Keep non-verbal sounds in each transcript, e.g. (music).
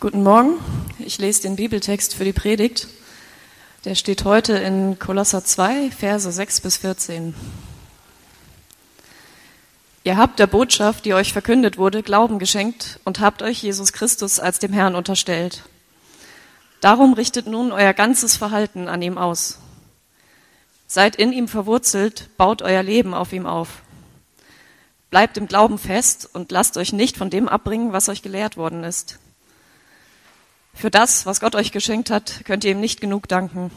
Guten Morgen. Ich lese den Bibeltext für die Predigt. Der steht heute in Kolosser 2, Verse 6 bis 14. Ihr habt der Botschaft, die euch verkündet wurde, Glauben geschenkt und habt euch Jesus Christus als dem Herrn unterstellt. Darum richtet nun euer ganzes Verhalten an ihm aus. Seid in ihm verwurzelt, baut euer Leben auf ihm auf. Bleibt im Glauben fest und lasst euch nicht von dem abbringen, was euch gelehrt worden ist für das, was Gott euch geschenkt hat, könnt ihr ihm nicht genug danken.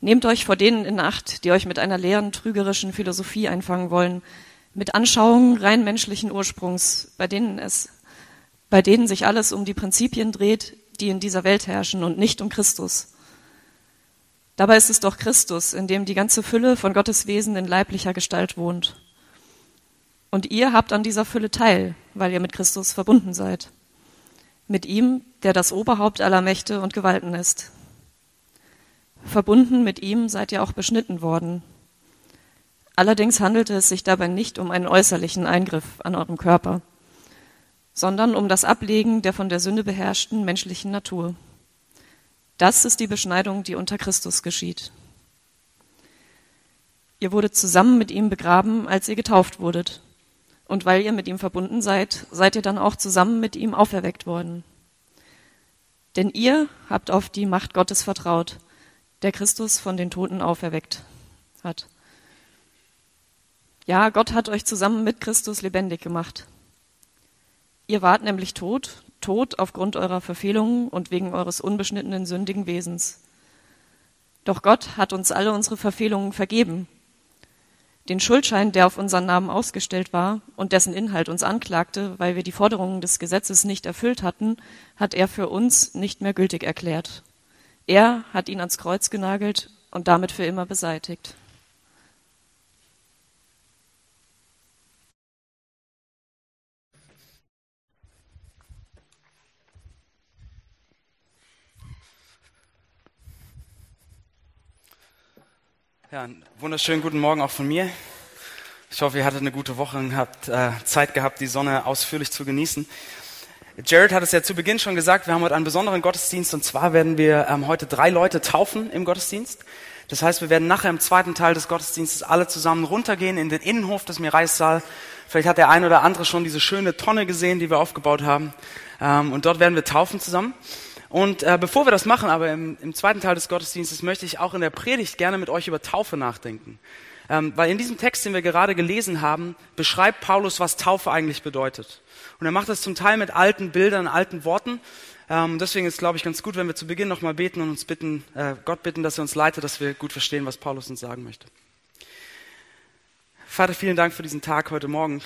Nehmt euch vor denen in Acht, die euch mit einer leeren, trügerischen Philosophie einfangen wollen, mit Anschauungen rein menschlichen Ursprungs, bei denen es, bei denen sich alles um die Prinzipien dreht, die in dieser Welt herrschen und nicht um Christus. Dabei ist es doch Christus, in dem die ganze Fülle von Gottes Wesen in leiblicher Gestalt wohnt. Und ihr habt an dieser Fülle teil, weil ihr mit Christus verbunden seid mit ihm, der das Oberhaupt aller Mächte und Gewalten ist. Verbunden mit ihm seid ihr auch beschnitten worden. Allerdings handelte es sich dabei nicht um einen äußerlichen Eingriff an eurem Körper, sondern um das Ablegen der von der Sünde beherrschten menschlichen Natur. Das ist die Beschneidung, die unter Christus geschieht. Ihr wurdet zusammen mit ihm begraben, als ihr getauft wurdet. Und weil ihr mit ihm verbunden seid, seid ihr dann auch zusammen mit ihm auferweckt worden. Denn ihr habt auf die Macht Gottes vertraut, der Christus von den Toten auferweckt hat. Ja, Gott hat euch zusammen mit Christus lebendig gemacht. Ihr wart nämlich tot, tot aufgrund eurer Verfehlungen und wegen eures unbeschnittenen sündigen Wesens. Doch Gott hat uns alle unsere Verfehlungen vergeben den Schuldschein, der auf unseren Namen ausgestellt war und dessen Inhalt uns anklagte, weil wir die Forderungen des Gesetzes nicht erfüllt hatten, hat er für uns nicht mehr gültig erklärt. Er hat ihn ans Kreuz genagelt und damit für immer beseitigt. Ja, einen wunderschönen guten Morgen auch von mir. Ich hoffe, ihr hattet eine gute Woche und habt äh, Zeit gehabt, die Sonne ausführlich zu genießen. Jared hat es ja zu Beginn schon gesagt, wir haben heute einen besonderen Gottesdienst und zwar werden wir ähm, heute drei Leute taufen im Gottesdienst. Das heißt, wir werden nachher im zweiten Teil des Gottesdienstes alle zusammen runtergehen in den Innenhof des Mireissaal. Vielleicht hat der eine oder andere schon diese schöne Tonne gesehen, die wir aufgebaut haben. Ähm, und dort werden wir taufen zusammen. Und äh, bevor wir das machen, aber im, im zweiten Teil des Gottesdienstes möchte ich auch in der Predigt gerne mit euch über Taufe nachdenken. Ähm, weil in diesem Text, den wir gerade gelesen haben, beschreibt Paulus, was Taufe eigentlich bedeutet. Und er macht das zum Teil mit alten Bildern, alten Worten. Ähm, deswegen ist, glaube ich, ganz gut, wenn wir zu Beginn nochmal beten und uns bitten, äh, Gott bitten, dass er uns leitet, dass wir gut verstehen, was Paulus uns sagen möchte. Vater, vielen Dank für diesen Tag heute Morgen.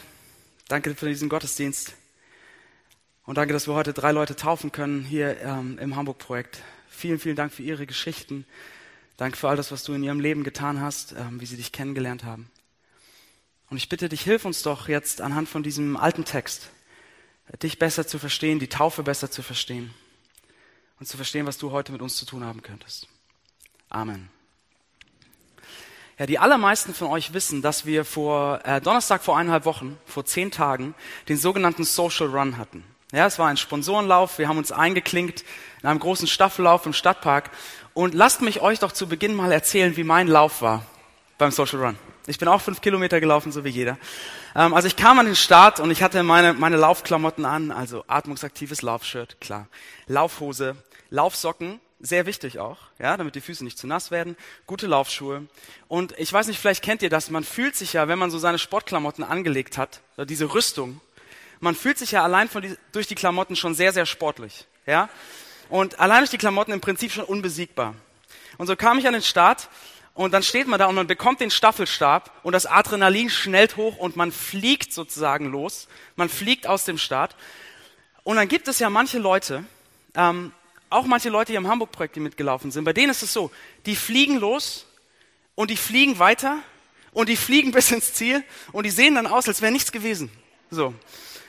Danke für diesen Gottesdienst. Und danke, dass wir heute drei Leute taufen können hier ähm, im Hamburg-Projekt. Vielen, vielen Dank für Ihre Geschichten. Danke für all das, was du in Ihrem Leben getan hast, ähm, wie Sie dich kennengelernt haben. Und ich bitte dich, hilf uns doch jetzt anhand von diesem alten Text, dich besser zu verstehen, die Taufe besser zu verstehen und zu verstehen, was du heute mit uns zu tun haben könntest. Amen. Ja, die allermeisten von euch wissen, dass wir vor äh, Donnerstag vor eineinhalb Wochen, vor zehn Tagen, den sogenannten Social Run hatten. Ja, es war ein Sponsorenlauf. Wir haben uns eingeklinkt in einem großen Staffellauf im Stadtpark. Und lasst mich euch doch zu Beginn mal erzählen, wie mein Lauf war beim Social Run. Ich bin auch fünf Kilometer gelaufen, so wie jeder. Ähm, also ich kam an den Start und ich hatte meine, meine Laufklamotten an, also atmungsaktives Laufshirt, klar. Laufhose, Laufsocken, sehr wichtig auch, ja, damit die Füße nicht zu nass werden. Gute Laufschuhe. Und ich weiß nicht, vielleicht kennt ihr das, man fühlt sich ja, wenn man so seine Sportklamotten angelegt hat, diese Rüstung, man fühlt sich ja allein die, durch die Klamotten schon sehr, sehr sportlich. Ja? Und allein durch die Klamotten im Prinzip schon unbesiegbar. Und so kam ich an den Start und dann steht man da und man bekommt den Staffelstab und das Adrenalin schnellt hoch und man fliegt sozusagen los. Man fliegt aus dem Start. Und dann gibt es ja manche Leute, ähm, auch manche Leute hier im Hamburg-Projekt, die mitgelaufen sind, bei denen ist es so, die fliegen los und die fliegen weiter und die fliegen (laughs) bis ins Ziel und die sehen dann aus, als wäre nichts gewesen. So.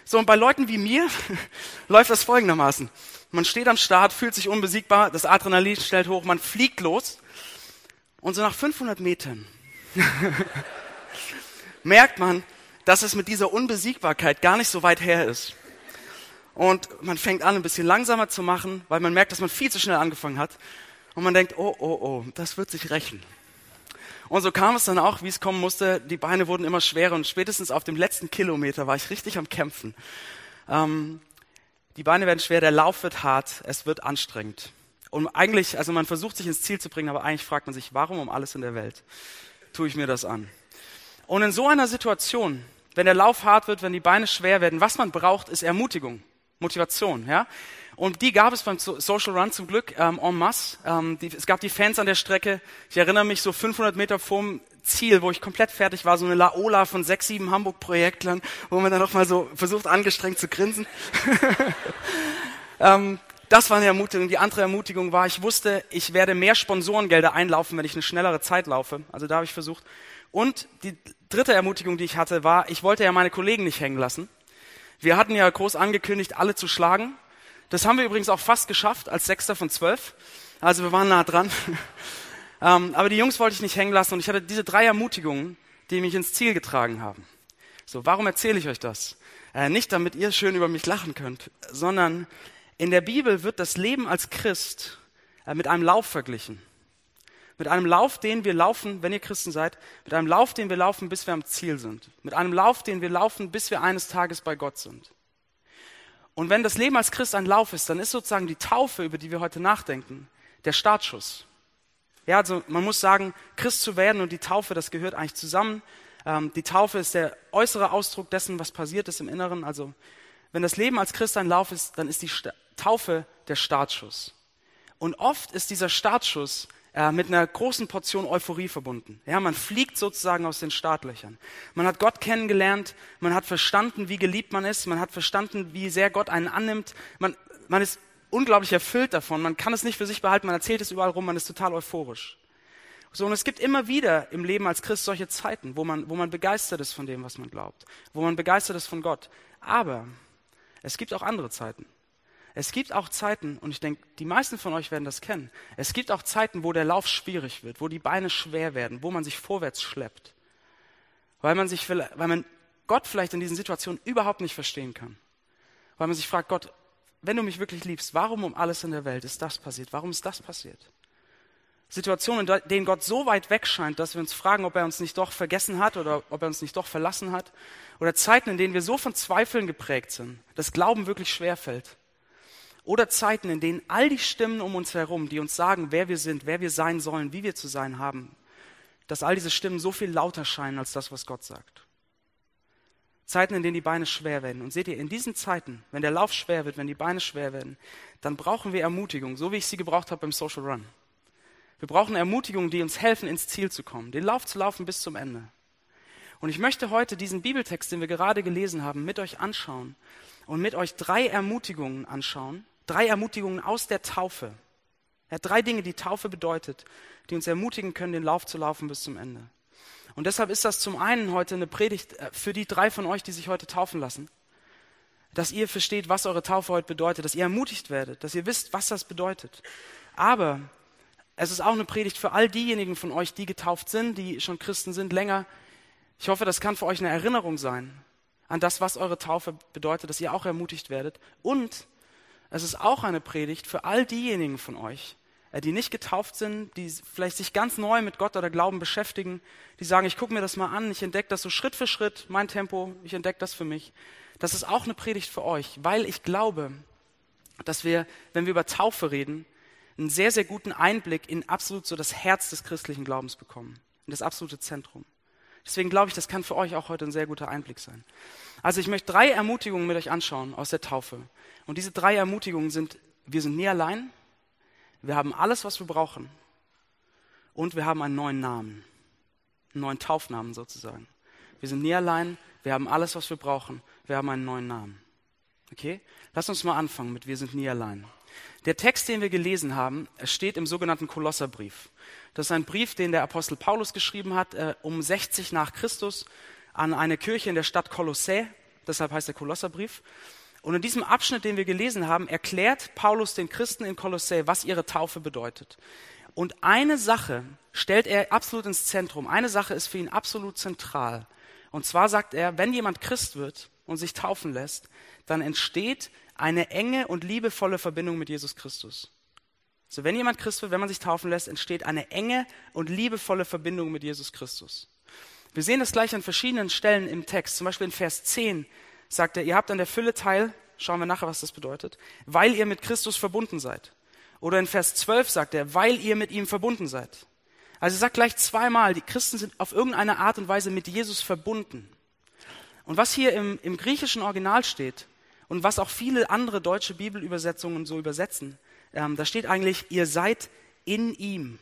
So, und bei Leuten wie mir (laughs) läuft das folgendermaßen. Man steht am Start, fühlt sich unbesiegbar, das Adrenalin stellt hoch, man fliegt los. Und so nach 500 Metern (laughs) merkt man, dass es mit dieser Unbesiegbarkeit gar nicht so weit her ist. Und man fängt an, ein bisschen langsamer zu machen, weil man merkt, dass man viel zu schnell angefangen hat. Und man denkt, oh, oh, oh, das wird sich rächen. Und so kam es dann auch, wie es kommen musste. Die Beine wurden immer schwerer und spätestens auf dem letzten Kilometer war ich richtig am Kämpfen. Ähm, die Beine werden schwer, der Lauf wird hart, es wird anstrengend. Und eigentlich, also man versucht sich ins Ziel zu bringen, aber eigentlich fragt man sich, warum um alles in der Welt tue ich mir das an? Und in so einer Situation, wenn der Lauf hart wird, wenn die Beine schwer werden, was man braucht, ist Ermutigung, Motivation, ja? Und die gab es beim Social Run zum Glück ähm, en masse. Ähm, die, es gab die Fans an der Strecke. Ich erinnere mich so 500 Meter vorm Ziel, wo ich komplett fertig war, so eine Laola von sechs, sieben Hamburg-Projektlern, wo man dann noch mal so versucht, angestrengt zu grinsen. (laughs) ähm, das war eine Ermutigung. Die andere Ermutigung war, ich wusste, ich werde mehr Sponsorengelder einlaufen, wenn ich eine schnellere Zeit laufe. Also da habe ich versucht. Und die dritte Ermutigung, die ich hatte, war, ich wollte ja meine Kollegen nicht hängen lassen. Wir hatten ja groß angekündigt, alle zu schlagen. Das haben wir übrigens auch fast geschafft als Sechster von zwölf. Also wir waren nah dran. (laughs) ähm, aber die Jungs wollte ich nicht hängen lassen und ich hatte diese drei Ermutigungen, die mich ins Ziel getragen haben. So, warum erzähle ich euch das? Äh, nicht, damit ihr schön über mich lachen könnt, sondern in der Bibel wird das Leben als Christ äh, mit einem Lauf verglichen. Mit einem Lauf, den wir laufen, wenn ihr Christen seid, mit einem Lauf, den wir laufen, bis wir am Ziel sind. Mit einem Lauf, den wir laufen, bis wir eines Tages bei Gott sind. Und wenn das Leben als Christ ein Lauf ist, dann ist sozusagen die Taufe, über die wir heute nachdenken, der Startschuss. Ja, also man muss sagen, Christ zu werden und die Taufe, das gehört eigentlich zusammen. Ähm, die Taufe ist der äußere Ausdruck dessen, was passiert ist im Inneren. Also wenn das Leben als Christ ein Lauf ist, dann ist die Taufe der Startschuss. Und oft ist dieser Startschuss äh, mit einer großen Portion Euphorie verbunden. Ja, man fliegt sozusagen aus den Startlöchern. Man hat Gott kennengelernt, man hat verstanden, wie geliebt man ist, man hat verstanden, wie sehr Gott einen annimmt. Man, man ist unglaublich erfüllt davon. Man kann es nicht für sich behalten, man erzählt es überall rum, man ist total euphorisch. So, und es gibt immer wieder im Leben als Christ solche Zeiten, wo man, wo man begeistert ist von dem, was man glaubt, wo man begeistert ist von Gott. Aber es gibt auch andere Zeiten. Es gibt auch Zeiten, und ich denke, die meisten von euch werden das kennen, es gibt auch Zeiten, wo der Lauf schwierig wird, wo die Beine schwer werden, wo man sich vorwärts schleppt, weil man, sich, weil man Gott vielleicht in diesen Situationen überhaupt nicht verstehen kann. Weil man sich fragt, Gott, wenn du mich wirklich liebst, warum um alles in der Welt ist das passiert? Warum ist das passiert? Situationen, in denen Gott so weit weg scheint, dass wir uns fragen, ob er uns nicht doch vergessen hat oder ob er uns nicht doch verlassen hat. Oder Zeiten, in denen wir so von Zweifeln geprägt sind, dass Glauben wirklich schwer fällt. Oder Zeiten, in denen all die Stimmen um uns herum, die uns sagen, wer wir sind, wer wir sein sollen, wie wir zu sein haben, dass all diese Stimmen so viel lauter scheinen als das, was Gott sagt. Zeiten, in denen die Beine schwer werden. Und seht ihr, in diesen Zeiten, wenn der Lauf schwer wird, wenn die Beine schwer werden, dann brauchen wir Ermutigung, so wie ich sie gebraucht habe beim Social Run. Wir brauchen Ermutigung, die uns helfen, ins Ziel zu kommen, den Lauf zu laufen bis zum Ende. Und ich möchte heute diesen Bibeltext, den wir gerade gelesen haben, mit euch anschauen und mit euch drei Ermutigungen anschauen, Drei Ermutigungen aus der Taufe. Er hat drei Dinge, die Taufe bedeutet, die uns ermutigen können, den Lauf zu laufen bis zum Ende. Und deshalb ist das zum einen heute eine Predigt äh, für die drei von euch, die sich heute taufen lassen, dass ihr versteht, was eure Taufe heute bedeutet, dass ihr ermutigt werdet, dass ihr wisst, was das bedeutet. Aber es ist auch eine Predigt für all diejenigen von euch, die getauft sind, die schon Christen sind, länger. Ich hoffe, das kann für euch eine Erinnerung sein an das, was eure Taufe bedeutet, dass ihr auch ermutigt werdet. Und es ist auch eine Predigt für all diejenigen von euch, äh, die nicht getauft sind, die vielleicht sich ganz neu mit Gott oder Glauben beschäftigen, die sagen, ich gucke mir das mal an, ich entdecke das so Schritt für Schritt, mein Tempo, ich entdecke das für mich. Das ist auch eine Predigt für euch, weil ich glaube, dass wir, wenn wir über Taufe reden, einen sehr, sehr guten Einblick in absolut so das Herz des christlichen Glaubens bekommen, in das absolute Zentrum. Deswegen glaube ich, das kann für euch auch heute ein sehr guter Einblick sein. Also ich möchte drei Ermutigungen mit euch anschauen aus der Taufe. Und diese drei Ermutigungen sind, wir sind nie allein, wir haben alles, was wir brauchen und wir haben einen neuen Namen, einen neuen Taufnamen sozusagen. Wir sind nie allein, wir haben alles, was wir brauchen, wir haben einen neuen Namen. Okay? Lass uns mal anfangen mit Wir sind nie allein. Der Text, den wir gelesen haben, steht im sogenannten Kolosserbrief. Das ist ein Brief, den der Apostel Paulus geschrieben hat, äh, um 60 nach Christus an eine Kirche in der Stadt Kolossä. Deshalb heißt der Kolosserbrief. Und in diesem Abschnitt, den wir gelesen haben, erklärt Paulus den Christen in Kolossä, was ihre Taufe bedeutet. Und eine Sache stellt er absolut ins Zentrum. Eine Sache ist für ihn absolut zentral. Und zwar sagt er, wenn jemand Christ wird und sich taufen lässt, dann entsteht eine enge und liebevolle Verbindung mit Jesus Christus. So, wenn jemand Christ wird, wenn man sich taufen lässt, entsteht eine enge und liebevolle Verbindung mit Jesus Christus. Wir sehen das gleich an verschiedenen Stellen im Text. Zum Beispiel in Vers 10 sagt er, ihr habt an der Fülle teil, schauen wir nachher, was das bedeutet, weil ihr mit Christus verbunden seid. Oder in Vers 12 sagt er, weil ihr mit ihm verbunden seid. Also er sagt gleich zweimal, die Christen sind auf irgendeine Art und Weise mit Jesus verbunden. Und was hier im, im griechischen Original steht und was auch viele andere deutsche Bibelübersetzungen so übersetzen, ähm, da steht eigentlich, ihr seid in ihm.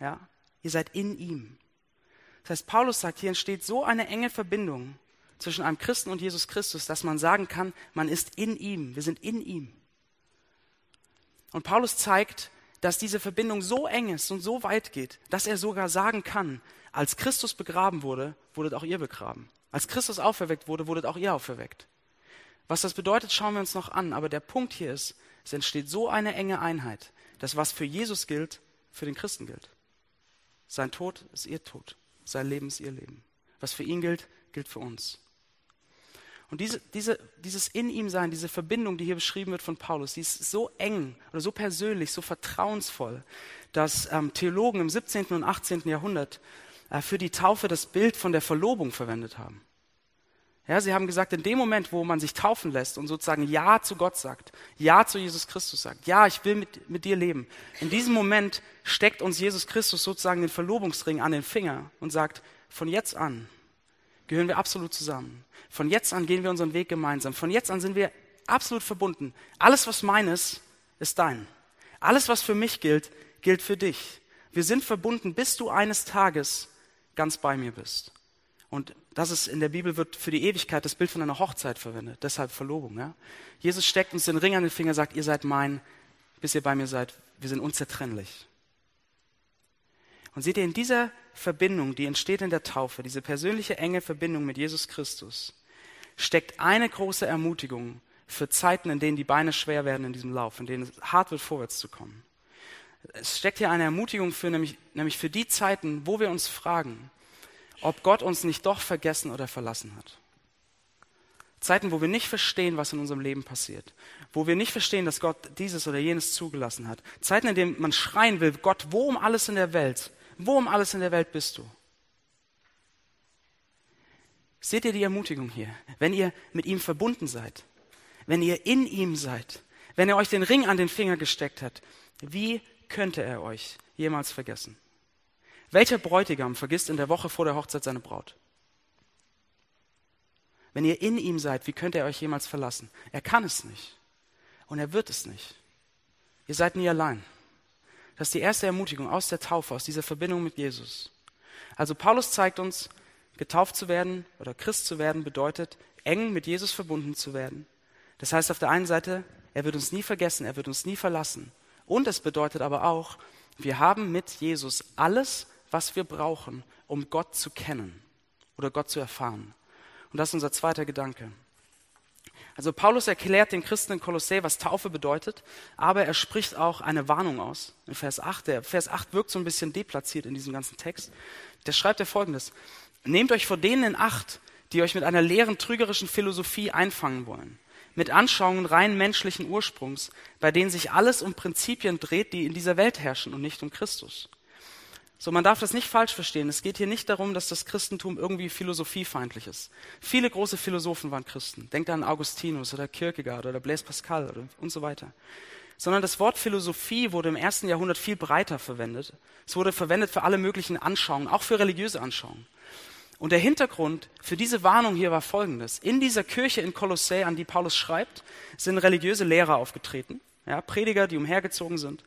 Ja, ihr seid in ihm. Das heißt, Paulus sagt, hier entsteht so eine enge Verbindung zwischen einem Christen und Jesus Christus, dass man sagen kann, man ist in ihm, wir sind in ihm. Und Paulus zeigt, dass diese Verbindung so eng ist und so weit geht, dass er sogar sagen kann, als Christus begraben wurde, wurdet auch ihr begraben. Als Christus auferweckt wurde, wurdet auch ihr auferweckt. Was das bedeutet, schauen wir uns noch an. Aber der Punkt hier ist, es entsteht so eine enge Einheit, dass was für Jesus gilt, für den Christen gilt. Sein Tod ist ihr Tod, sein Leben ist ihr Leben. Was für ihn gilt, gilt für uns. Und diese, diese, dieses in ihm sein, diese Verbindung, die hier beschrieben wird von Paulus, die ist so eng oder so persönlich, so vertrauensvoll, dass ähm, Theologen im 17. und 18. Jahrhundert äh, für die Taufe das Bild von der Verlobung verwendet haben. Ja, sie haben gesagt, in dem Moment, wo man sich taufen lässt und sozusagen Ja zu Gott sagt, Ja zu Jesus Christus sagt, Ja, ich will mit, mit dir leben, in diesem Moment steckt uns Jesus Christus sozusagen den Verlobungsring an den Finger und sagt, von jetzt an gehören wir absolut zusammen. Von jetzt an gehen wir unseren Weg gemeinsam. Von jetzt an sind wir absolut verbunden. Alles, was meines, ist dein. Alles, was für mich gilt, gilt für dich. Wir sind verbunden, bis du eines Tages ganz bei mir bist. Und das ist in der Bibel wird für die Ewigkeit das Bild von einer Hochzeit verwendet, deshalb Verlobung. Ja? Jesus steckt uns den Ring an den Finger, sagt, ihr seid mein, bis ihr bei mir seid, wir sind unzertrennlich. Und seht ihr, in dieser Verbindung, die entsteht in der Taufe, diese persönliche enge Verbindung mit Jesus Christus, steckt eine große Ermutigung für Zeiten, in denen die Beine schwer werden in diesem Lauf, in denen es hart wird, vorwärts zu kommen. Es steckt hier eine Ermutigung für, nämlich, nämlich für die Zeiten, wo wir uns fragen, ob Gott uns nicht doch vergessen oder verlassen hat. Zeiten, wo wir nicht verstehen, was in unserem Leben passiert. Wo wir nicht verstehen, dass Gott dieses oder jenes zugelassen hat. Zeiten, in denen man schreien will, Gott, wo um alles in der Welt wo um alles in der Welt bist du? Seht ihr die Ermutigung hier? Wenn ihr mit ihm verbunden seid, wenn ihr in ihm seid, wenn er euch den Ring an den Finger gesteckt hat, wie könnte er euch jemals vergessen? Welcher Bräutigam vergisst in der Woche vor der Hochzeit seine Braut? Wenn ihr in ihm seid, wie könnte er euch jemals verlassen? Er kann es nicht. Und er wird es nicht. Ihr seid nie allein. Das ist die erste Ermutigung aus der Taufe, aus dieser Verbindung mit Jesus. Also Paulus zeigt uns, getauft zu werden oder Christ zu werden bedeutet, eng mit Jesus verbunden zu werden. Das heißt auf der einen Seite, er wird uns nie vergessen, er wird uns nie verlassen. Und es bedeutet aber auch, wir haben mit Jesus alles, was wir brauchen, um Gott zu kennen oder Gott zu erfahren. Und das ist unser zweiter Gedanke. Also Paulus erklärt den Christen in Kolossä, was Taufe bedeutet, aber er spricht auch eine Warnung aus. In Vers 8, der Vers 8 wirkt so ein bisschen deplatziert in diesem ganzen Text. Der schreibt er folgendes. Nehmt euch vor denen in Acht, die euch mit einer leeren, trügerischen Philosophie einfangen wollen. Mit Anschauungen rein menschlichen Ursprungs, bei denen sich alles um Prinzipien dreht, die in dieser Welt herrschen und nicht um Christus. So, man darf das nicht falsch verstehen. Es geht hier nicht darum, dass das Christentum irgendwie philosophiefeindlich ist. Viele große Philosophen waren Christen. Denkt an Augustinus oder Kierkegaard oder Blaise Pascal oder und so weiter. Sondern das Wort Philosophie wurde im ersten Jahrhundert viel breiter verwendet. Es wurde verwendet für alle möglichen Anschauungen, auch für religiöse Anschauungen. Und der Hintergrund für diese Warnung hier war folgendes. In dieser Kirche in Kolossä, an die Paulus schreibt, sind religiöse Lehrer aufgetreten, ja, Prediger, die umhergezogen sind.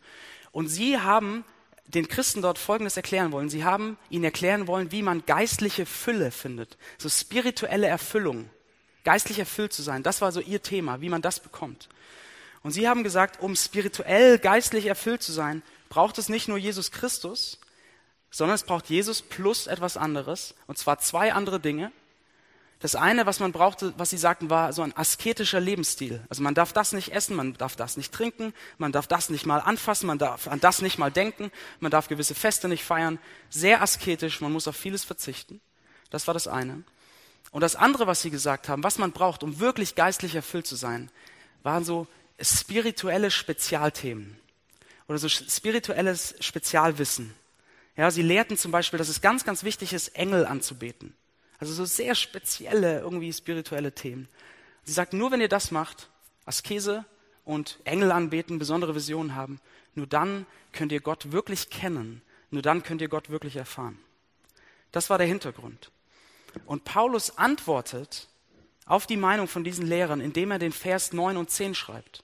Und sie haben den Christen dort Folgendes erklären wollen. Sie haben ihnen erklären wollen, wie man geistliche Fülle findet, so spirituelle Erfüllung, geistlich erfüllt zu sein. Das war so ihr Thema, wie man das bekommt. Und sie haben gesagt, um spirituell geistlich erfüllt zu sein, braucht es nicht nur Jesus Christus, sondern es braucht Jesus plus etwas anderes, und zwar zwei andere Dinge. Das eine, was man brauchte, was sie sagten, war so ein asketischer Lebensstil. Also man darf das nicht essen, man darf das nicht trinken, man darf das nicht mal anfassen, man darf an das nicht mal denken, man darf gewisse Feste nicht feiern. Sehr asketisch, man muss auf vieles verzichten. Das war das eine. Und das andere, was sie gesagt haben, was man braucht, um wirklich geistlich erfüllt zu sein, waren so spirituelle Spezialthemen oder so spirituelles Spezialwissen. Ja, sie lehrten zum Beispiel, dass es ganz, ganz wichtig ist, Engel anzubeten. Also so sehr spezielle, irgendwie spirituelle Themen. Sie sagten, nur wenn ihr das macht, Askese und Engel anbeten, besondere Visionen haben, nur dann könnt ihr Gott wirklich kennen. Nur dann könnt ihr Gott wirklich erfahren. Das war der Hintergrund. Und Paulus antwortet auf die Meinung von diesen Lehrern, indem er den Vers 9 und 10 schreibt.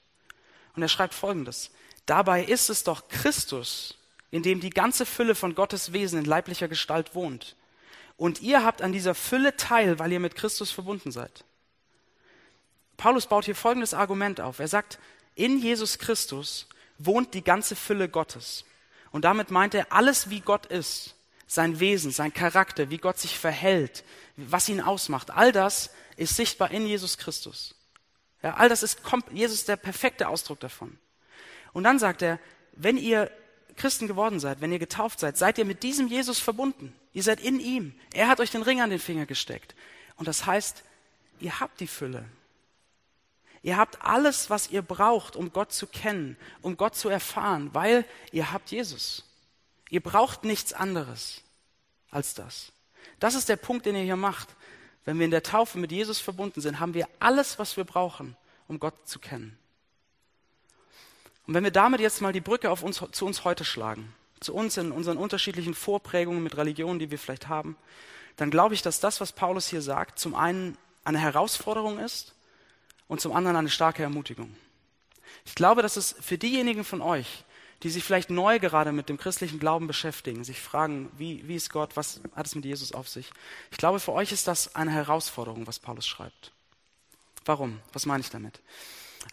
Und er schreibt folgendes. Dabei ist es doch Christus, in dem die ganze Fülle von Gottes Wesen in leiblicher Gestalt wohnt. Und ihr habt an dieser Fülle teil, weil ihr mit Christus verbunden seid. Paulus baut hier folgendes Argument auf. Er sagt, in Jesus Christus wohnt die ganze Fülle Gottes. Und damit meint er alles, wie Gott ist. Sein Wesen, sein Charakter, wie Gott sich verhält, was ihn ausmacht. All das ist sichtbar in Jesus Christus. Ja, all das ist Jesus der perfekte Ausdruck davon. Und dann sagt er, wenn ihr Christen geworden seid, wenn ihr getauft seid, seid ihr mit diesem Jesus verbunden. Ihr seid in ihm. Er hat euch den Ring an den Finger gesteckt. Und das heißt, ihr habt die Fülle. Ihr habt alles, was ihr braucht, um Gott zu kennen, um Gott zu erfahren, weil ihr habt Jesus. Ihr braucht nichts anderes als das. Das ist der Punkt, den ihr hier macht. Wenn wir in der Taufe mit Jesus verbunden sind, haben wir alles, was wir brauchen, um Gott zu kennen. Und wenn wir damit jetzt mal die Brücke auf uns, zu uns heute schlagen, zu uns in unseren unterschiedlichen Vorprägungen mit Religionen, die wir vielleicht haben, dann glaube ich, dass das, was Paulus hier sagt, zum einen eine Herausforderung ist und zum anderen eine starke Ermutigung. Ich glaube, dass es für diejenigen von euch, die sich vielleicht neu gerade mit dem christlichen Glauben beschäftigen, sich fragen, wie, wie ist Gott, was hat es mit Jesus auf sich? Ich glaube, für euch ist das eine Herausforderung, was Paulus schreibt. Warum? Was meine ich damit?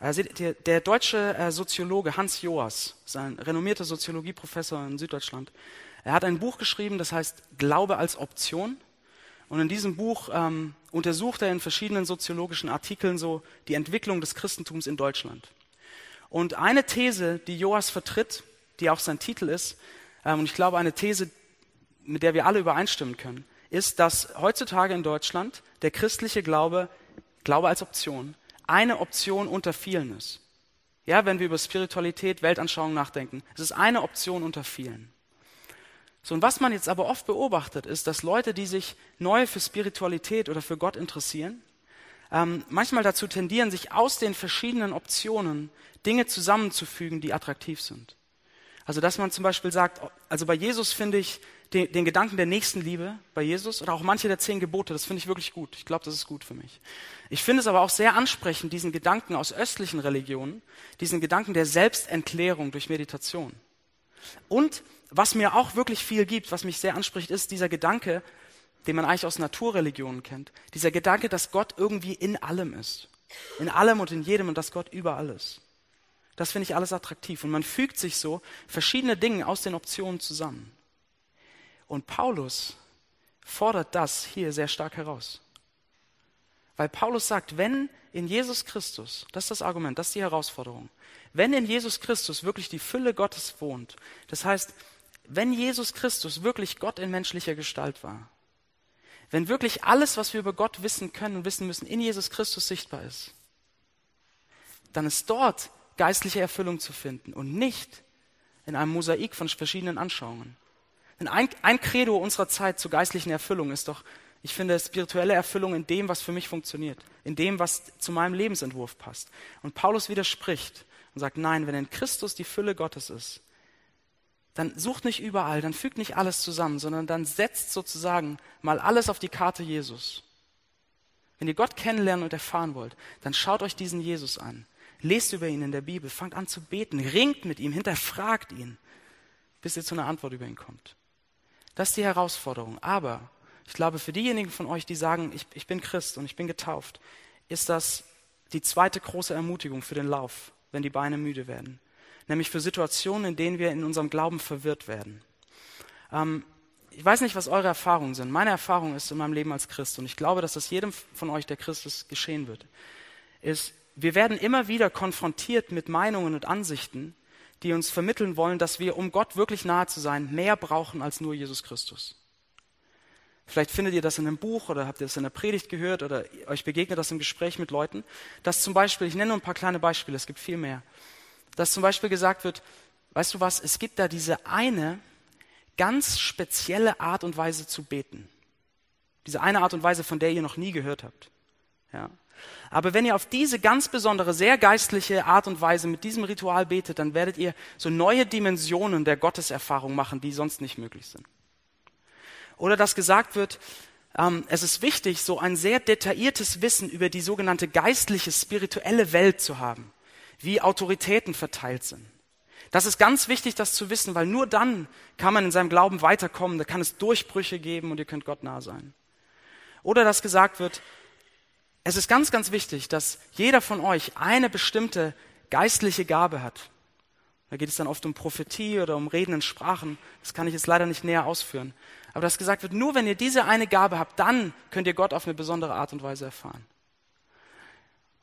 Also der, deutsche äh, Soziologe Hans Joas, ist ein renommierter Soziologieprofessor in Süddeutschland, er hat ein Buch geschrieben, das heißt Glaube als Option. Und in diesem Buch ähm, untersucht er in verschiedenen soziologischen Artikeln so die Entwicklung des Christentums in Deutschland. Und eine These, die Joas vertritt, die auch sein Titel ist, ähm, und ich glaube eine These, mit der wir alle übereinstimmen können, ist, dass heutzutage in Deutschland der christliche Glaube, Glaube als Option, eine Option unter vielen ist. Ja, wenn wir über Spiritualität, Weltanschauung nachdenken, es ist eine Option unter vielen. So, und was man jetzt aber oft beobachtet, ist, dass Leute, die sich neu für Spiritualität oder für Gott interessieren, ähm, manchmal dazu tendieren, sich aus den verschiedenen Optionen Dinge zusammenzufügen, die attraktiv sind. Also, dass man zum Beispiel sagt, also bei Jesus finde ich den, den, Gedanken der Nächstenliebe bei Jesus oder auch manche der zehn Gebote, das finde ich wirklich gut. Ich glaube, das ist gut für mich. Ich finde es aber auch sehr ansprechend, diesen Gedanken aus östlichen Religionen, diesen Gedanken der Selbstentklärung durch Meditation. Und was mir auch wirklich viel gibt, was mich sehr anspricht, ist dieser Gedanke, den man eigentlich aus Naturreligionen kennt. Dieser Gedanke, dass Gott irgendwie in allem ist. In allem und in jedem und dass Gott überall ist. Das finde ich alles attraktiv. Und man fügt sich so verschiedene Dinge aus den Optionen zusammen. Und Paulus fordert das hier sehr stark heraus. Weil Paulus sagt, wenn in Jesus Christus, das ist das Argument, das ist die Herausforderung, wenn in Jesus Christus wirklich die Fülle Gottes wohnt, das heißt, wenn Jesus Christus wirklich Gott in menschlicher Gestalt war, wenn wirklich alles, was wir über Gott wissen können und wissen müssen, in Jesus Christus sichtbar ist, dann ist dort geistliche Erfüllung zu finden und nicht in einem Mosaik von verschiedenen Anschauungen. Ein, ein Credo unserer Zeit zur geistlichen Erfüllung ist doch, ich finde, spirituelle Erfüllung in dem, was für mich funktioniert, in dem, was zu meinem Lebensentwurf passt. Und Paulus widerspricht und sagt, nein, wenn in Christus die Fülle Gottes ist, dann sucht nicht überall, dann fügt nicht alles zusammen, sondern dann setzt sozusagen mal alles auf die Karte Jesus. Wenn ihr Gott kennenlernen und erfahren wollt, dann schaut euch diesen Jesus an. Lest über ihn in der Bibel, fangt an zu beten, ringt mit ihm, hinterfragt ihn, bis ihr zu einer Antwort über ihn kommt. Das ist die Herausforderung. Aber ich glaube, für diejenigen von euch, die sagen, ich, ich bin Christ und ich bin getauft, ist das die zweite große Ermutigung für den Lauf, wenn die Beine müde werden nämlich für Situationen, in denen wir in unserem Glauben verwirrt werden. Ähm, ich weiß nicht, was eure Erfahrungen sind. Meine Erfahrung ist in meinem Leben als Christ, und ich glaube, dass das jedem von euch, der Christ ist, geschehen wird, ist, wir werden immer wieder konfrontiert mit Meinungen und Ansichten, die uns vermitteln wollen, dass wir, um Gott wirklich nahe zu sein, mehr brauchen als nur Jesus Christus. Vielleicht findet ihr das in einem Buch oder habt ihr das in einer Predigt gehört oder euch begegnet das im Gespräch mit Leuten, dass zum Beispiel, ich nenne nur ein paar kleine Beispiele, es gibt viel mehr, dass zum Beispiel gesagt wird, weißt du was, es gibt da diese eine ganz spezielle Art und Weise zu beten. Diese eine Art und Weise, von der ihr noch nie gehört habt. Ja. Aber wenn ihr auf diese ganz besondere, sehr geistliche Art und Weise mit diesem Ritual betet, dann werdet ihr so neue Dimensionen der Gotteserfahrung machen, die sonst nicht möglich sind. Oder dass gesagt wird, ähm, es ist wichtig, so ein sehr detailliertes Wissen über die sogenannte geistliche, spirituelle Welt zu haben, wie Autoritäten verteilt sind. Das ist ganz wichtig, das zu wissen, weil nur dann kann man in seinem Glauben weiterkommen, da kann es Durchbrüche geben und ihr könnt Gott nah sein. Oder dass gesagt wird, es ist ganz, ganz wichtig, dass jeder von euch eine bestimmte geistliche Gabe hat. Da geht es dann oft um Prophetie oder um Reden in Sprachen. Das kann ich jetzt leider nicht näher ausführen. Aber dass gesagt wird, nur wenn ihr diese eine Gabe habt, dann könnt ihr Gott auf eine besondere Art und Weise erfahren.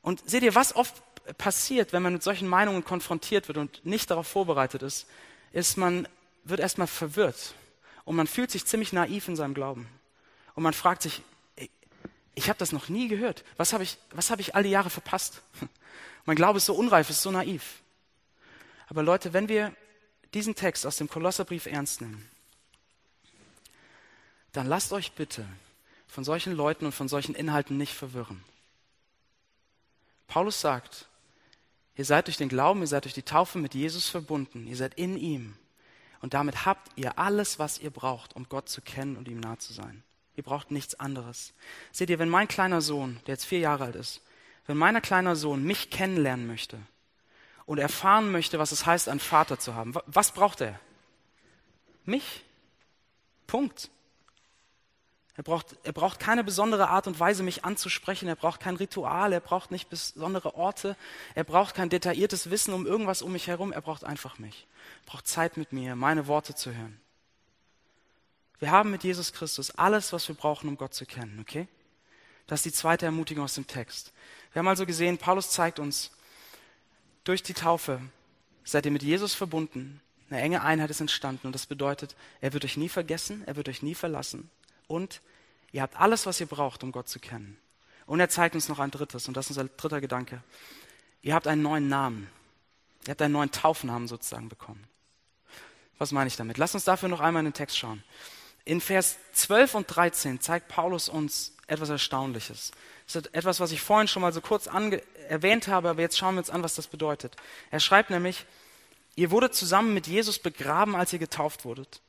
Und seht ihr, was oft passiert, wenn man mit solchen Meinungen konfrontiert wird und nicht darauf vorbereitet ist, ist, man wird erstmal verwirrt und man fühlt sich ziemlich naiv in seinem Glauben. Und man fragt sich, ich habe das noch nie gehört. Was habe ich, was hab ich all die Jahre verpasst? (laughs) Mein Glaube ist so unreif, ist so naiv. Aber Leute, wenn wir diesen Text aus dem Kolosserbrief ernst nehmen, dann lasst euch bitte von solchen Leuten und von solchen Inhalten nicht verwirren. Paulus sagt, ihr seid durch den Glauben, ihr seid durch die Taufe mit Jesus verbunden, ihr seid in ihm. Und damit habt ihr alles, was ihr braucht, um Gott zu kennen und ihm nah zu sein. Ihr braucht nichts anderes. Seht ihr, wenn mein kleiner Sohn, der jetzt vier Jahre alt ist, wenn mein kleiner Sohn mich kennenlernen möchte und erfahren möchte, was es heißt, einen Vater zu haben, was braucht er? Mich. Punkt. Er braucht, er braucht keine besondere Art und Weise, mich anzusprechen. Er braucht kein Ritual. Er braucht nicht besondere Orte. Er braucht kein detailliertes Wissen um irgendwas um mich herum. Er braucht einfach mich. Er braucht Zeit mit mir, meine Worte zu hören. Wir haben mit Jesus Christus alles, was wir brauchen, um Gott zu kennen, okay? Das ist die zweite Ermutigung aus dem Text. Wir haben also gesehen, Paulus zeigt uns, durch die Taufe seid ihr mit Jesus verbunden. Eine enge Einheit ist entstanden und das bedeutet, er wird euch nie vergessen, er wird euch nie verlassen und ihr habt alles, was ihr braucht, um Gott zu kennen. Und er zeigt uns noch ein drittes und das ist unser dritter Gedanke. Ihr habt einen neuen Namen. Ihr habt einen neuen Taufnamen sozusagen bekommen. Was meine ich damit? Lasst uns dafür noch einmal in den Text schauen. In Vers 12 und 13 zeigt Paulus uns etwas Erstaunliches. Das ist etwas, was ich vorhin schon mal so kurz erwähnt habe, aber jetzt schauen wir uns an, was das bedeutet. Er schreibt nämlich, ihr wurdet zusammen mit Jesus begraben, als ihr getauft wurdet.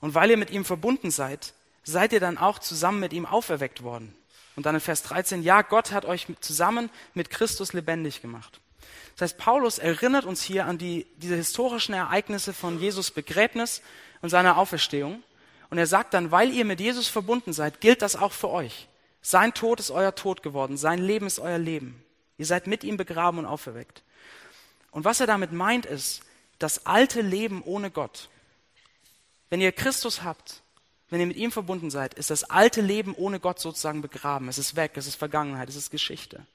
Und weil ihr mit ihm verbunden seid, seid ihr dann auch zusammen mit ihm auferweckt worden. Und dann in Vers 13, ja, Gott hat euch zusammen mit Christus lebendig gemacht. Das heißt, Paulus erinnert uns hier an die, diese historischen Ereignisse von Jesus Begräbnis und seiner Auferstehung. Und er sagt dann, weil ihr mit Jesus verbunden seid, gilt das auch für euch. Sein Tod ist euer Tod geworden, sein Leben ist euer Leben. Ihr seid mit ihm begraben und auferweckt. Und was er damit meint, ist, das alte Leben ohne Gott. Wenn ihr Christus habt, wenn ihr mit ihm verbunden seid, ist das alte Leben ohne Gott sozusagen begraben. Es ist weg, es ist Vergangenheit, es ist Geschichte.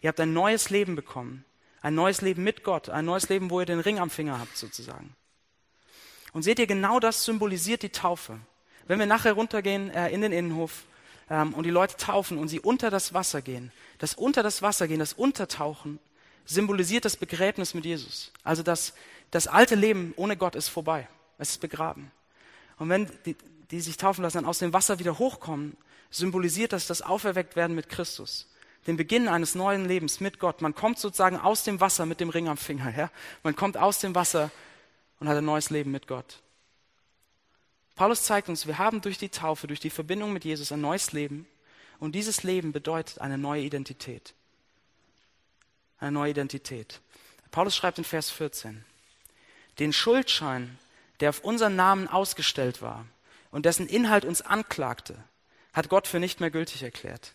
Ihr habt ein neues Leben bekommen. Ein neues Leben mit Gott, ein neues Leben, wo ihr den Ring am Finger habt sozusagen. Und seht ihr, genau das symbolisiert die Taufe. Wenn wir nachher runtergehen äh, in den Innenhof ähm, und die Leute taufen und sie unter das Wasser gehen, das unter das Wasser gehen, das Untertauchen, symbolisiert das Begräbnis mit Jesus. Also das, das alte Leben ohne Gott ist vorbei. Es ist begraben. Und wenn die, die sich taufen lassen, dann aus dem Wasser wieder hochkommen, symbolisiert das das Auferwecktwerden mit Christus. Den Beginn eines neuen Lebens mit Gott. Man kommt sozusagen aus dem Wasser mit dem Ring am Finger. Ja? Man kommt aus dem Wasser und hat ein neues Leben mit Gott. Paulus zeigt uns, wir haben durch die Taufe, durch die Verbindung mit Jesus ein neues Leben und dieses Leben bedeutet eine neue Identität. Eine neue Identität. Paulus schreibt in Vers 14, den Schuldschein, der auf unseren Namen ausgestellt war und dessen Inhalt uns anklagte, hat Gott für nicht mehr gültig erklärt.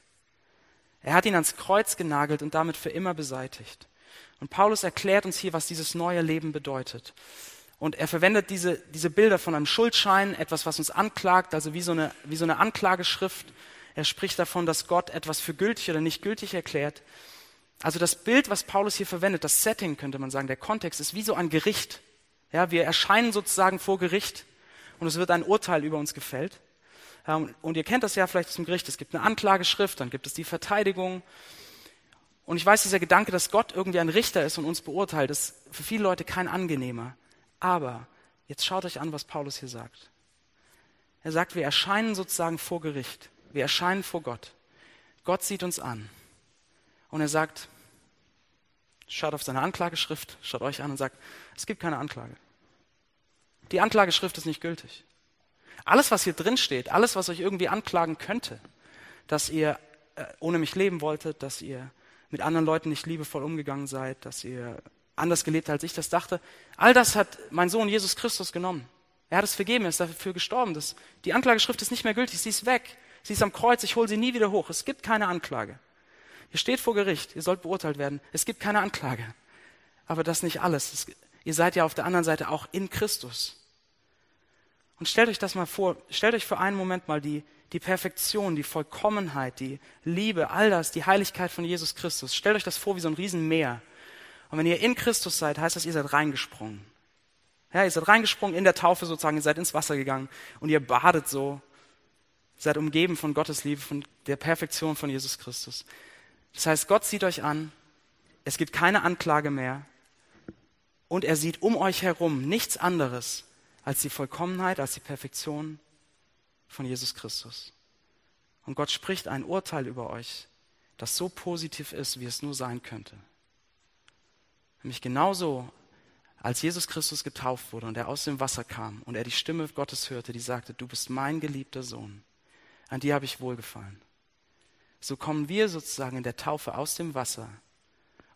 Er hat ihn ans Kreuz genagelt und damit für immer beseitigt. Und Paulus erklärt uns hier, was dieses neue Leben bedeutet. Und er verwendet diese, diese Bilder von einem Schuldschein, etwas, was uns anklagt, also wie so, eine, wie so eine Anklageschrift. Er spricht davon, dass Gott etwas für gültig oder nicht gültig erklärt. Also das Bild, was Paulus hier verwendet, das Setting könnte man sagen, der Kontext ist wie so ein Gericht. Ja, wir erscheinen sozusagen vor Gericht und es wird ein Urteil über uns gefällt. Ähm, und ihr kennt das ja vielleicht zum Gericht. Es gibt eine Anklageschrift, dann gibt es die Verteidigung. Und ich weiß, dieser Gedanke, dass Gott irgendwie ein Richter ist und uns beurteilt, ist für viele Leute kein angenehmer. Aber jetzt schaut euch an, was Paulus hier sagt. Er sagt, wir erscheinen sozusagen vor Gericht. Wir erscheinen vor Gott. Gott sieht uns an. Und er sagt, schaut auf seine Anklageschrift, schaut euch an und sagt, es gibt keine Anklage. Die Anklageschrift ist nicht gültig. Alles, was hier drin steht, alles, was euch irgendwie anklagen könnte, dass ihr äh, ohne mich leben wolltet, dass ihr mit anderen Leuten nicht liebevoll umgegangen seid, dass ihr anders gelebt als ich das dachte, all das hat mein Sohn Jesus Christus genommen. Er hat es vergeben, er ist dafür gestorben. Das, die Anklageschrift ist nicht mehr gültig, sie ist weg. Sie ist am Kreuz, ich hole sie nie wieder hoch. Es gibt keine Anklage. Ihr steht vor Gericht, ihr sollt beurteilt werden. Es gibt keine Anklage. Aber das nicht alles. Es, ihr seid ja auf der anderen Seite auch in Christus. Und stellt euch das mal vor, stellt euch für einen Moment mal die, die Perfektion, die Vollkommenheit, die Liebe, all das, die Heiligkeit von Jesus Christus. Stellt euch das vor wie so ein Riesenmeer. Und wenn ihr in Christus seid, heißt das, ihr seid reingesprungen. Ja, ihr seid reingesprungen in der Taufe sozusagen, ihr seid ins Wasser gegangen und ihr badet so. Seid umgeben von Gottes Liebe, von der Perfektion von Jesus Christus. Das heißt, Gott sieht euch an, es gibt keine Anklage mehr und er sieht um euch herum nichts anderes als die Vollkommenheit, als die Perfektion von Jesus Christus. Und Gott spricht ein Urteil über euch, das so positiv ist, wie es nur sein könnte. Nämlich genauso, als Jesus Christus getauft wurde und er aus dem Wasser kam und er die Stimme Gottes hörte, die sagte, du bist mein geliebter Sohn, an dir habe ich wohlgefallen so kommen wir sozusagen in der Taufe aus dem Wasser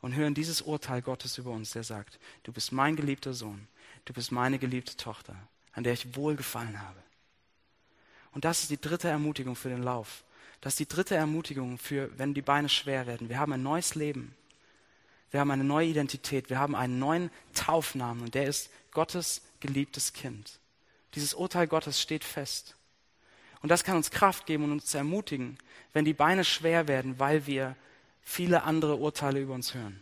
und hören dieses Urteil Gottes über uns, der sagt, du bist mein geliebter Sohn, du bist meine geliebte Tochter, an der ich wohlgefallen habe. Und das ist die dritte Ermutigung für den Lauf. Das ist die dritte Ermutigung für, wenn die Beine schwer werden. Wir haben ein neues Leben. Wir haben eine neue Identität. Wir haben einen neuen Taufnamen und der ist Gottes geliebtes Kind. Dieses Urteil Gottes steht fest. Und das kann uns Kraft geben und uns ermutigen, wenn die Beine schwer werden, weil wir viele andere Urteile über uns hören.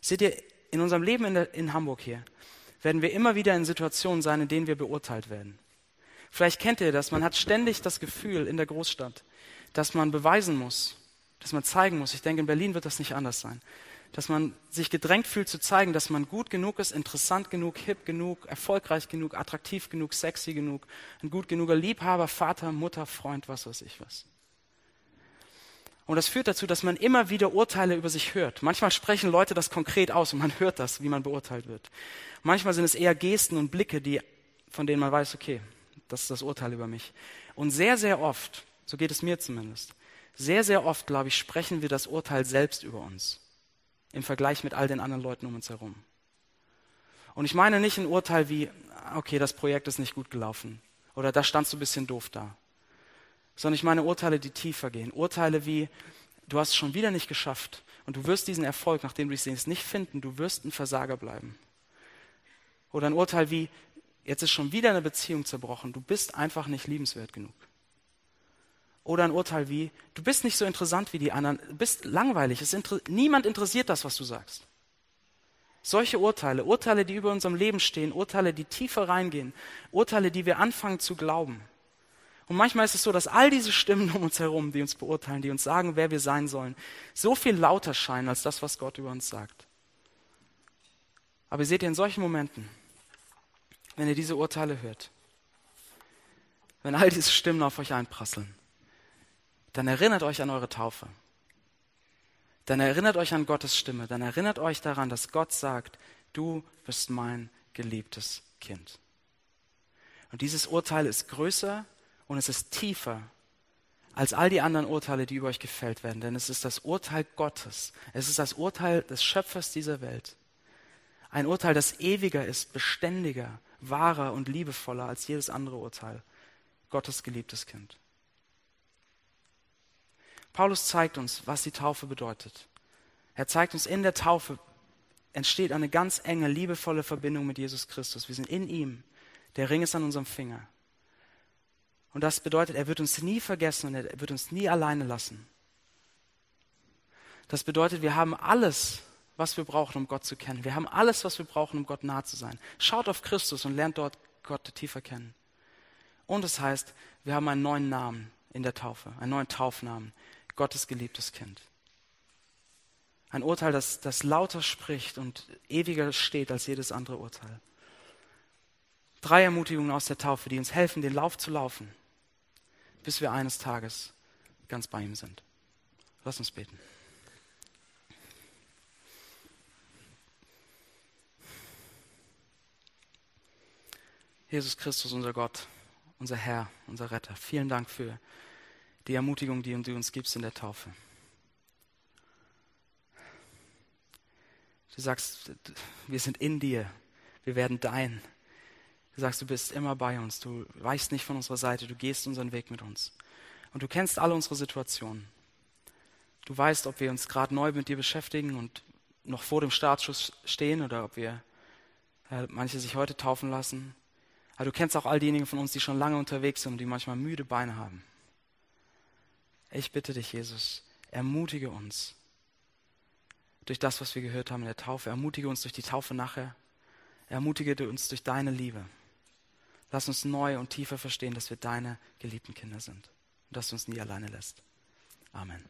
Seht ihr, in unserem Leben in, der, in Hamburg hier werden wir immer wieder in Situationen sein, in denen wir beurteilt werden. Vielleicht kennt ihr das, man hat ständig das Gefühl in der Großstadt, dass man beweisen muss, dass man zeigen muss. Ich denke, in Berlin wird das nicht anders sein dass man sich gedrängt fühlt zu zeigen, dass man gut genug ist, interessant genug, hip genug, erfolgreich genug, attraktiv genug, sexy genug, ein gut genuger Liebhaber, Vater, Mutter, Freund, was weiß ich was. Und das führt dazu, dass man immer wieder Urteile über sich hört. Manchmal sprechen Leute das konkret aus und man hört das, wie man beurteilt wird. Manchmal sind es eher Gesten und Blicke, die, von denen man weiß, okay, das ist das Urteil über mich. Und sehr, sehr oft, so geht es mir zumindest, sehr, sehr oft, glaube ich, sprechen wir das Urteil selbst über uns im Vergleich mit all den anderen Leuten um uns herum. Und ich meine nicht ein Urteil wie, okay, das Projekt ist nicht gut gelaufen oder da standst du ein bisschen doof da, sondern ich meine Urteile, die tiefer gehen. Urteile wie, du hast es schon wieder nicht geschafft und du wirst diesen Erfolg, nachdem du dich sehst, nicht finden, du wirst ein Versager bleiben. Oder ein Urteil wie, jetzt ist schon wieder eine Beziehung zerbrochen, du bist einfach nicht liebenswert genug. Oder ein Urteil wie, du bist nicht so interessant wie die anderen, du bist langweilig, inter niemand interessiert das, was du sagst. Solche Urteile, Urteile, die über unserem Leben stehen, Urteile, die tiefer reingehen, Urteile, die wir anfangen zu glauben. Und manchmal ist es so, dass all diese Stimmen (laughs) um uns herum, die uns beurteilen, die uns sagen, wer wir sein sollen, so viel lauter scheinen als das, was Gott über uns sagt. Aber seht ihr in solchen Momenten, wenn ihr diese Urteile hört, wenn all diese Stimmen auf euch einprasseln, dann erinnert euch an eure Taufe. Dann erinnert euch an Gottes Stimme. Dann erinnert euch daran, dass Gott sagt, du bist mein geliebtes Kind. Und dieses Urteil ist größer und es ist tiefer als all die anderen Urteile, die über euch gefällt werden. Denn es ist das Urteil Gottes. Es ist das Urteil des Schöpfers dieser Welt. Ein Urteil, das ewiger ist, beständiger, wahrer und liebevoller als jedes andere Urteil. Gottes geliebtes Kind. Paulus zeigt uns, was die Taufe bedeutet. Er zeigt uns, in der Taufe entsteht eine ganz enge, liebevolle Verbindung mit Jesus Christus. Wir sind in ihm. Der Ring ist an unserem Finger. Und das bedeutet, er wird uns nie vergessen und er wird uns nie alleine lassen. Das bedeutet, wir haben alles, was wir brauchen, um Gott zu kennen. Wir haben alles, was wir brauchen, um Gott nahe zu sein. Schaut auf Christus und lernt dort Gott tiefer kennen. Und es heißt, wir haben einen neuen Namen in der Taufe, einen neuen Taufnamen, Gottes geliebtes Kind. Ein Urteil, das, das lauter spricht und ewiger steht als jedes andere Urteil. Drei Ermutigungen aus der Taufe, die uns helfen, den Lauf zu laufen, bis wir eines Tages ganz bei ihm sind. Lass uns beten. Jesus Christus, unser Gott, unser Herr, unser Retter, vielen Dank für die Ermutigung, die du uns gibst in der Taufe. Du sagst, wir sind in dir, wir werden dein. Du sagst, du bist immer bei uns, du weichst nicht von unserer Seite, du gehst unseren Weg mit uns. Und du kennst alle unsere Situationen. Du weißt, ob wir uns gerade neu mit dir beschäftigen und noch vor dem Startschuss stehen oder ob wir äh, manche sich heute taufen lassen. Aber du kennst auch all diejenigen von uns, die schon lange unterwegs sind und die manchmal müde Beine haben. Ich bitte dich, Jesus, ermutige uns durch das, was wir gehört haben in der Taufe. Ermutige uns durch die Taufe nachher. Ermutige uns durch deine Liebe. Lass uns neu und tiefer verstehen, dass wir deine geliebten Kinder sind und dass du uns nie alleine lässt. Amen.